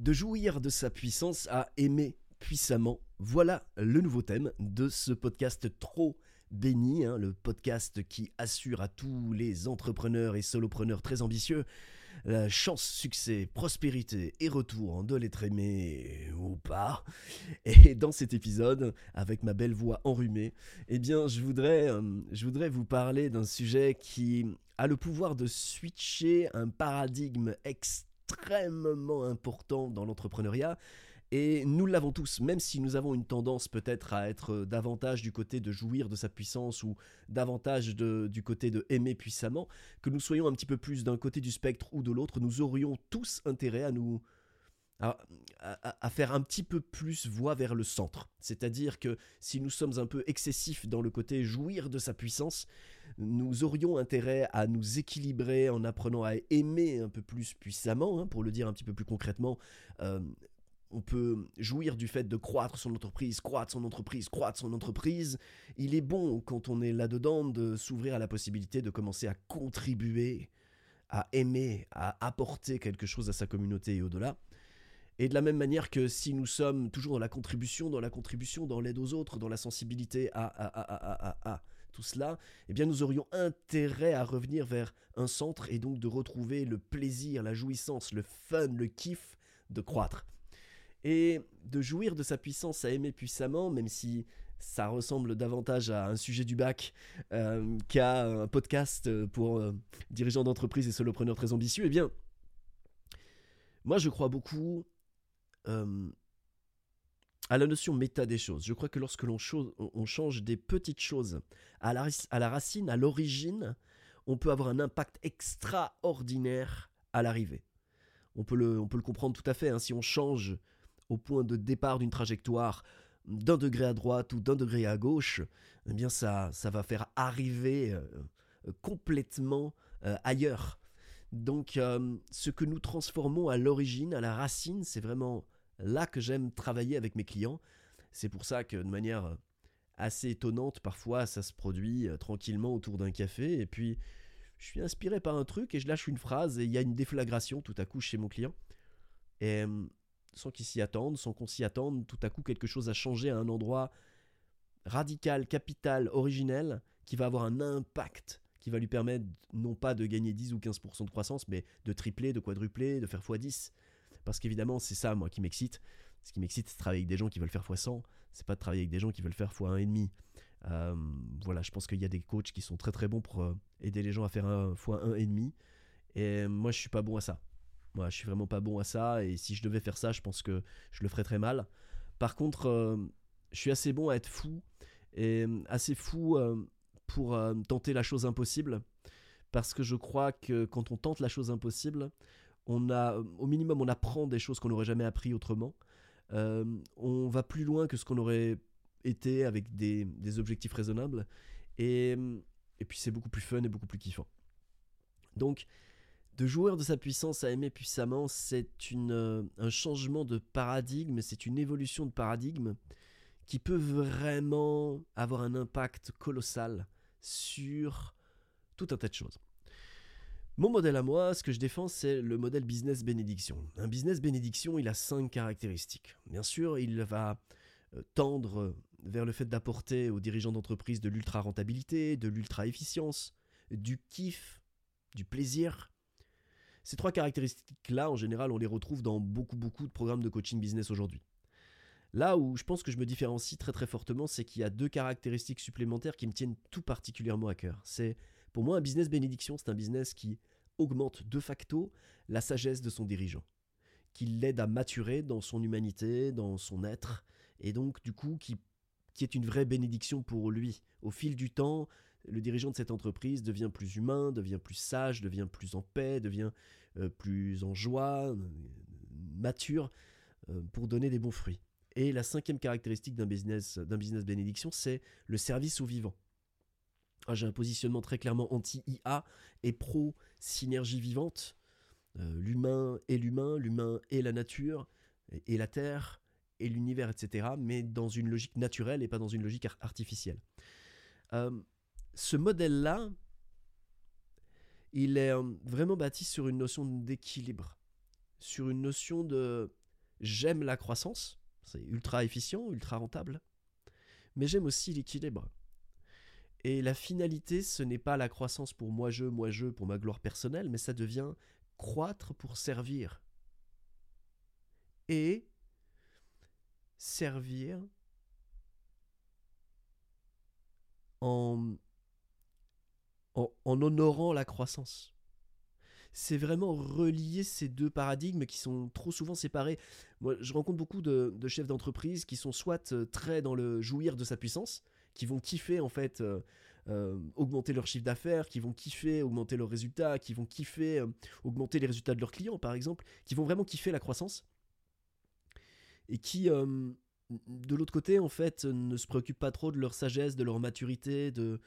De jouir de sa puissance à aimer puissamment, voilà le nouveau thème de ce podcast trop béni, hein, le podcast qui assure à tous les entrepreneurs et solopreneurs très ambitieux la chance, succès, prospérité et retour de l'être aimé ou pas. Et dans cet épisode, avec ma belle voix enrhumée, eh bien, je voudrais, euh, je voudrais vous parler d'un sujet qui a le pouvoir de switcher un paradigme extrêmement extrêmement important dans l'entrepreneuriat. Et nous l'avons tous, même si nous avons une tendance peut-être à être davantage du côté de jouir de sa puissance ou davantage du côté de aimer puissamment, que nous soyons un petit peu plus d'un côté du spectre ou de l'autre, nous aurions tous intérêt à nous à, faire un petit peu plus voie vers le centre. C'est-à-dire que si nous sommes un peu excessifs dans le côté jouir de sa puissance, nous aurions intérêt à nous équilibrer en apprenant à aimer un peu plus puissamment, hein, pour le dire un petit peu plus concrètement. Euh, on peut jouir du fait de croître son entreprise, croître son entreprise, croître son entreprise. Il est bon, quand on est là-dedans, de s'ouvrir à la possibilité de commencer à contribuer, à aimer, à apporter quelque chose à sa communauté et au-delà. Et de la même manière que si nous sommes toujours dans la contribution, dans la contribution, dans l'aide aux autres, dans la sensibilité à, à, à, à, à tout cela, eh bien nous aurions intérêt à revenir vers un centre et donc de retrouver le plaisir, la jouissance, le fun, le kiff de croître. Et de jouir de sa puissance à aimer puissamment, même si ça ressemble davantage à un sujet du bac euh, qu'à un podcast pour euh, dirigeants d'entreprise et solopreneurs très ambitieux, eh bien, moi je crois beaucoup euh, à la notion méta des choses. Je crois que lorsque l'on on change des petites choses à la, à la racine, à l'origine, on peut avoir un impact extraordinaire à l'arrivée. On, peut le, on peut le comprendre tout à fait. Hein. Si on change au point de départ d'une trajectoire d'un degré à droite ou d'un degré à gauche, eh bien ça, ça va faire arriver euh, complètement euh, ailleurs. Donc ce que nous transformons à l'origine, à la racine, c'est vraiment là que j'aime travailler avec mes clients. C'est pour ça que de manière euh, assez étonnante, parfois ça se produit euh, tranquillement autour d'un café et puis je suis inspiré par un truc et je lâche une phrase et il y a une déflagration tout à coup chez mon client. Et sans qu'il s'y attende, sans qu'on s'y attende, tout à coup quelque chose a changé à un endroit radical, capital, originel, qui va avoir un impact, qui va lui permettre non pas de gagner 10 ou 15% de croissance, mais de tripler, de quadrupler, de faire x10. Parce qu'évidemment, c'est ça, moi, qui m'excite. Ce qui m'excite, c'est de travailler avec des gens qui veulent faire x100. C'est pas de travailler avec des gens qui veulent faire x1,5. Euh, voilà, je pense qu'il y a des coachs qui sont très très bons pour euh, aider les gens à faire un x1,5. Et moi, je suis pas bon à ça. Moi, je suis vraiment pas bon à ça. Et si je devais faire ça, je pense que je le ferais très mal. Par contre, euh, je suis assez bon à être fou. Et assez fou pour tenter la chose impossible. Parce que je crois que quand on tente la chose impossible, on a, au minimum, on apprend des choses qu'on n'aurait jamais appris autrement. Euh, on va plus loin que ce qu'on aurait été avec des, objectifs raisonnables. Et, et puis c'est beaucoup plus fun et beaucoup plus kiffant. Donc, de joueur de sa puissance à aimer puissamment, c'est euh, un changement de paradigme, c'est une évolution de paradigme qui peut vraiment avoir un impact colossal sur tout un tas de choses. Mon modèle à moi, ce que je défends, c'est le modèle business bénédiction. Un business bénédiction, il a cinq caractéristiques. Bien sûr, il va euh, tendre vers le fait d'apporter aux dirigeants d'entreprise de l'ultra rentabilité, de l'ultra efficience, du kiff, du plaisir. Ces trois caractéristiques-là, en général, on les retrouve dans beaucoup, beaucoup de programmes de coaching business aujourd'hui. Là où je pense que je me différencie très très fortement, c'est qu'il y a deux caractéristiques supplémentaires qui me tiennent tout particulièrement à cœur. C'est pour moi un business bénédiction, c'est un business qui augmente de facto la sagesse de son dirigeant, qui l'aide à maturer dans son humanité, dans son être, et donc du coup qui, qui est une vraie bénédiction pour lui. Au fil du temps, le dirigeant de cette entreprise devient plus humain, devient plus sage, devient plus en paix, devient euh, plus en joie, mature, euh, pour donner des bons fruits. Et la cinquième caractéristique d'un business, d'un business bénédiction, c'est le service au vivant. Ah, j'ai un positionnement très clairement anti-IA et pro-synergie vivante. Euh, l'humain est l'humain, l'humain est la nature, et la terre, et l'univers, etc. Mais dans une logique naturelle et pas dans une logique artificielle. Euh, ce modèle-là, il est euh, vraiment bâti sur une notion d'équilibre, sur une notion de j'aime la croissance, c'est ultra efficient, ultra rentable, mais j'aime aussi l'équilibre. Et la finalité, ce n'est pas la croissance pour moi-je, moi-je, pour ma gloire personnelle, mais ça devient croître pour servir. Et servir en, en, honorant la croissance. C'est vraiment relier ces deux paradigmes qui sont trop souvent séparés. Moi, je rencontre beaucoup de, chefs d'entreprise qui sont soit euh, très dans le jouir de sa puissance, qui vont kiffer en fait euh, euh, augmenter leur chiffre d'affaires, qui vont kiffer augmenter leurs résultats, qui vont kiffer augmenter les résultats de leurs clients par exemple, qui vont vraiment kiffer la croissance et qui de l'autre côté en fait ne se préoccupent pas trop de leur sagesse, de leur maturité, de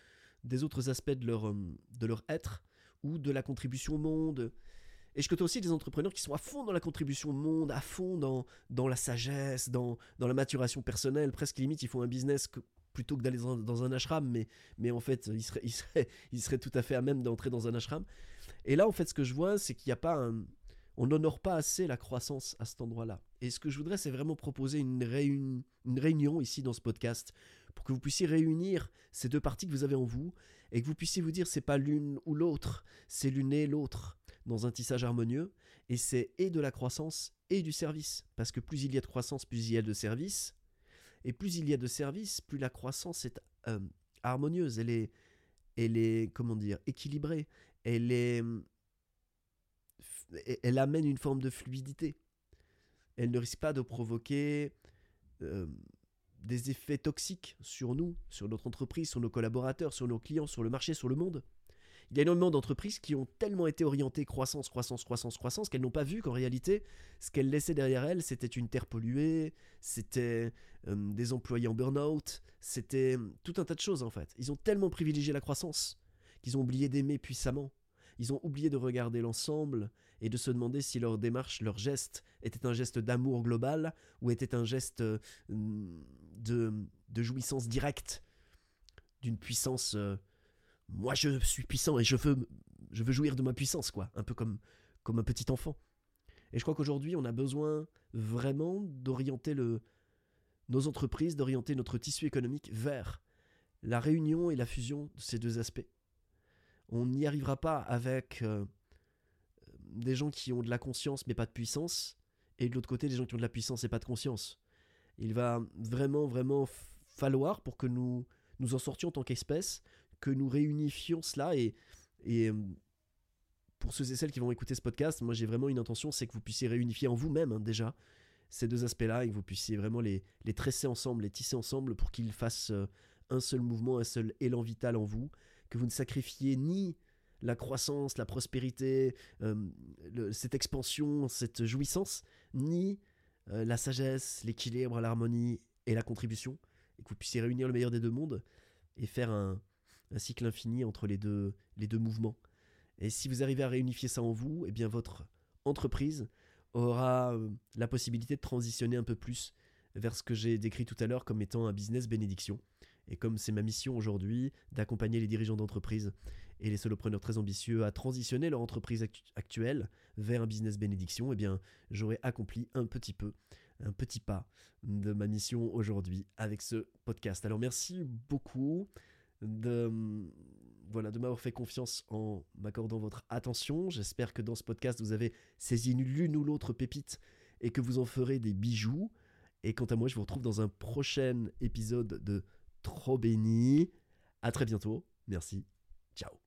des autres aspects de leur de leur être ou de la contribution au monde. Et je côtoie aussi des entrepreneurs qui sont à fond dans la contribution au monde, à fond dans, dans la sagesse, dans, dans la maturation personnelle. Presque limite, ils font un business plutôt que d'aller dans, un ashram, mais, mais en fait, ils seraient, ils, seraient, ils seraient tout à fait à même d'entrer dans un ashram. Et là, en fait, ce que je vois, c'est qu'il n'y a pas un. On n'honore pas assez la croissance à cet endroit-là. Et ce que je voudrais, c'est vraiment proposer une, une réunion ici dans ce podcast pour que vous puissiez réunir ces deux parties que vous avez en vous et que vous puissiez vous dire c'est pas l'une ou l'autre, c'est l'une et l'autre dans un tissage harmonieux et c'est et de la croissance et du service. Parce que plus il y a de croissance, plus il y a de service et plus il y a de service, plus la croissance est euh, harmonieuse, elle est elle est comment dire, équilibrée, elle est elle amène une forme de fluidité. Elle ne risque pas de provoquer euh, des effets toxiques sur nous, sur notre entreprise, sur nos collaborateurs, sur nos clients, sur le marché, sur le monde. Il y a énormément d'entreprises qui ont tellement été orientées croissance, croissance, croissance, croissance, qu'elles n'ont pas vu qu'en réalité, ce qu'elles laissaient derrière elles, c'était une terre polluée, c'était euh, des employés en burn-out, c'était euh, tout un tas de choses en fait. Ils ont tellement privilégié la croissance qu'ils ont oublié d'aimer puissamment. Ils ont oublié de regarder l'ensemble et de se demander si leur démarche, leur geste, était un geste d'amour global ou était un geste euh, de, jouissance directe, d'une puissance. Euh, moi, je suis puissant et je veux, jouir de ma puissance, quoi. Un peu comme, un petit enfant. Et je crois qu'aujourd'hui, on a besoin vraiment d'orienter nos entreprises, d'orienter notre tissu économique vers la réunion et la fusion de ces deux aspects. On n'y arrivera pas avec euh, des gens qui ont de la conscience mais pas de puissance, et de l'autre côté des gens qui ont de la puissance et pas de conscience. Il va vraiment, vraiment falloir pour que nous nous en sortions en tant qu'espèce, que nous réunifions cela et, et euh, pour ceux et celles qui vont écouter ce podcast, moi j'ai vraiment une intention, c'est que vous puissiez réunifier en vous-même hein, déjà ces deux aspects-là et que vous puissiez vraiment les, les tresser ensemble, les tisser ensemble pour qu'ils fassent euh, un seul mouvement, un seul élan vital en vous, que vous ne sacrifiez ni la croissance, la prospérité, euh, cette expansion, cette jouissance, ni euh, la sagesse, l'équilibre, l'harmonie et la contribution, et que vous puissiez réunir le meilleur des deux mondes et faire un, cycle infini entre les deux, les deux mouvements. Et si vous arrivez à réunifier ça en vous, eh bien votre entreprise aura euh, la possibilité de transitionner un peu plus vers ce que j'ai décrit tout à l'heure comme étant un business bénédiction. Et comme c'est ma mission aujourd'hui d'accompagner les dirigeants d'entreprise et les solopreneurs très ambitieux à transitionner leur entreprise actuelle vers un business bénédiction, eh bien, j'aurais accompli un petit peu, un petit pas de ma mission aujourd'hui avec ce podcast. Alors, merci beaucoup de, voilà, de m'avoir fait confiance en m'accordant votre attention. J'espère que dans ce podcast, vous avez saisi l'une ou l'autre pépite et que vous en ferez des bijoux. Et quant à moi, je vous retrouve dans un prochain épisode de Trop béni. À très bientôt. Merci. Ciao.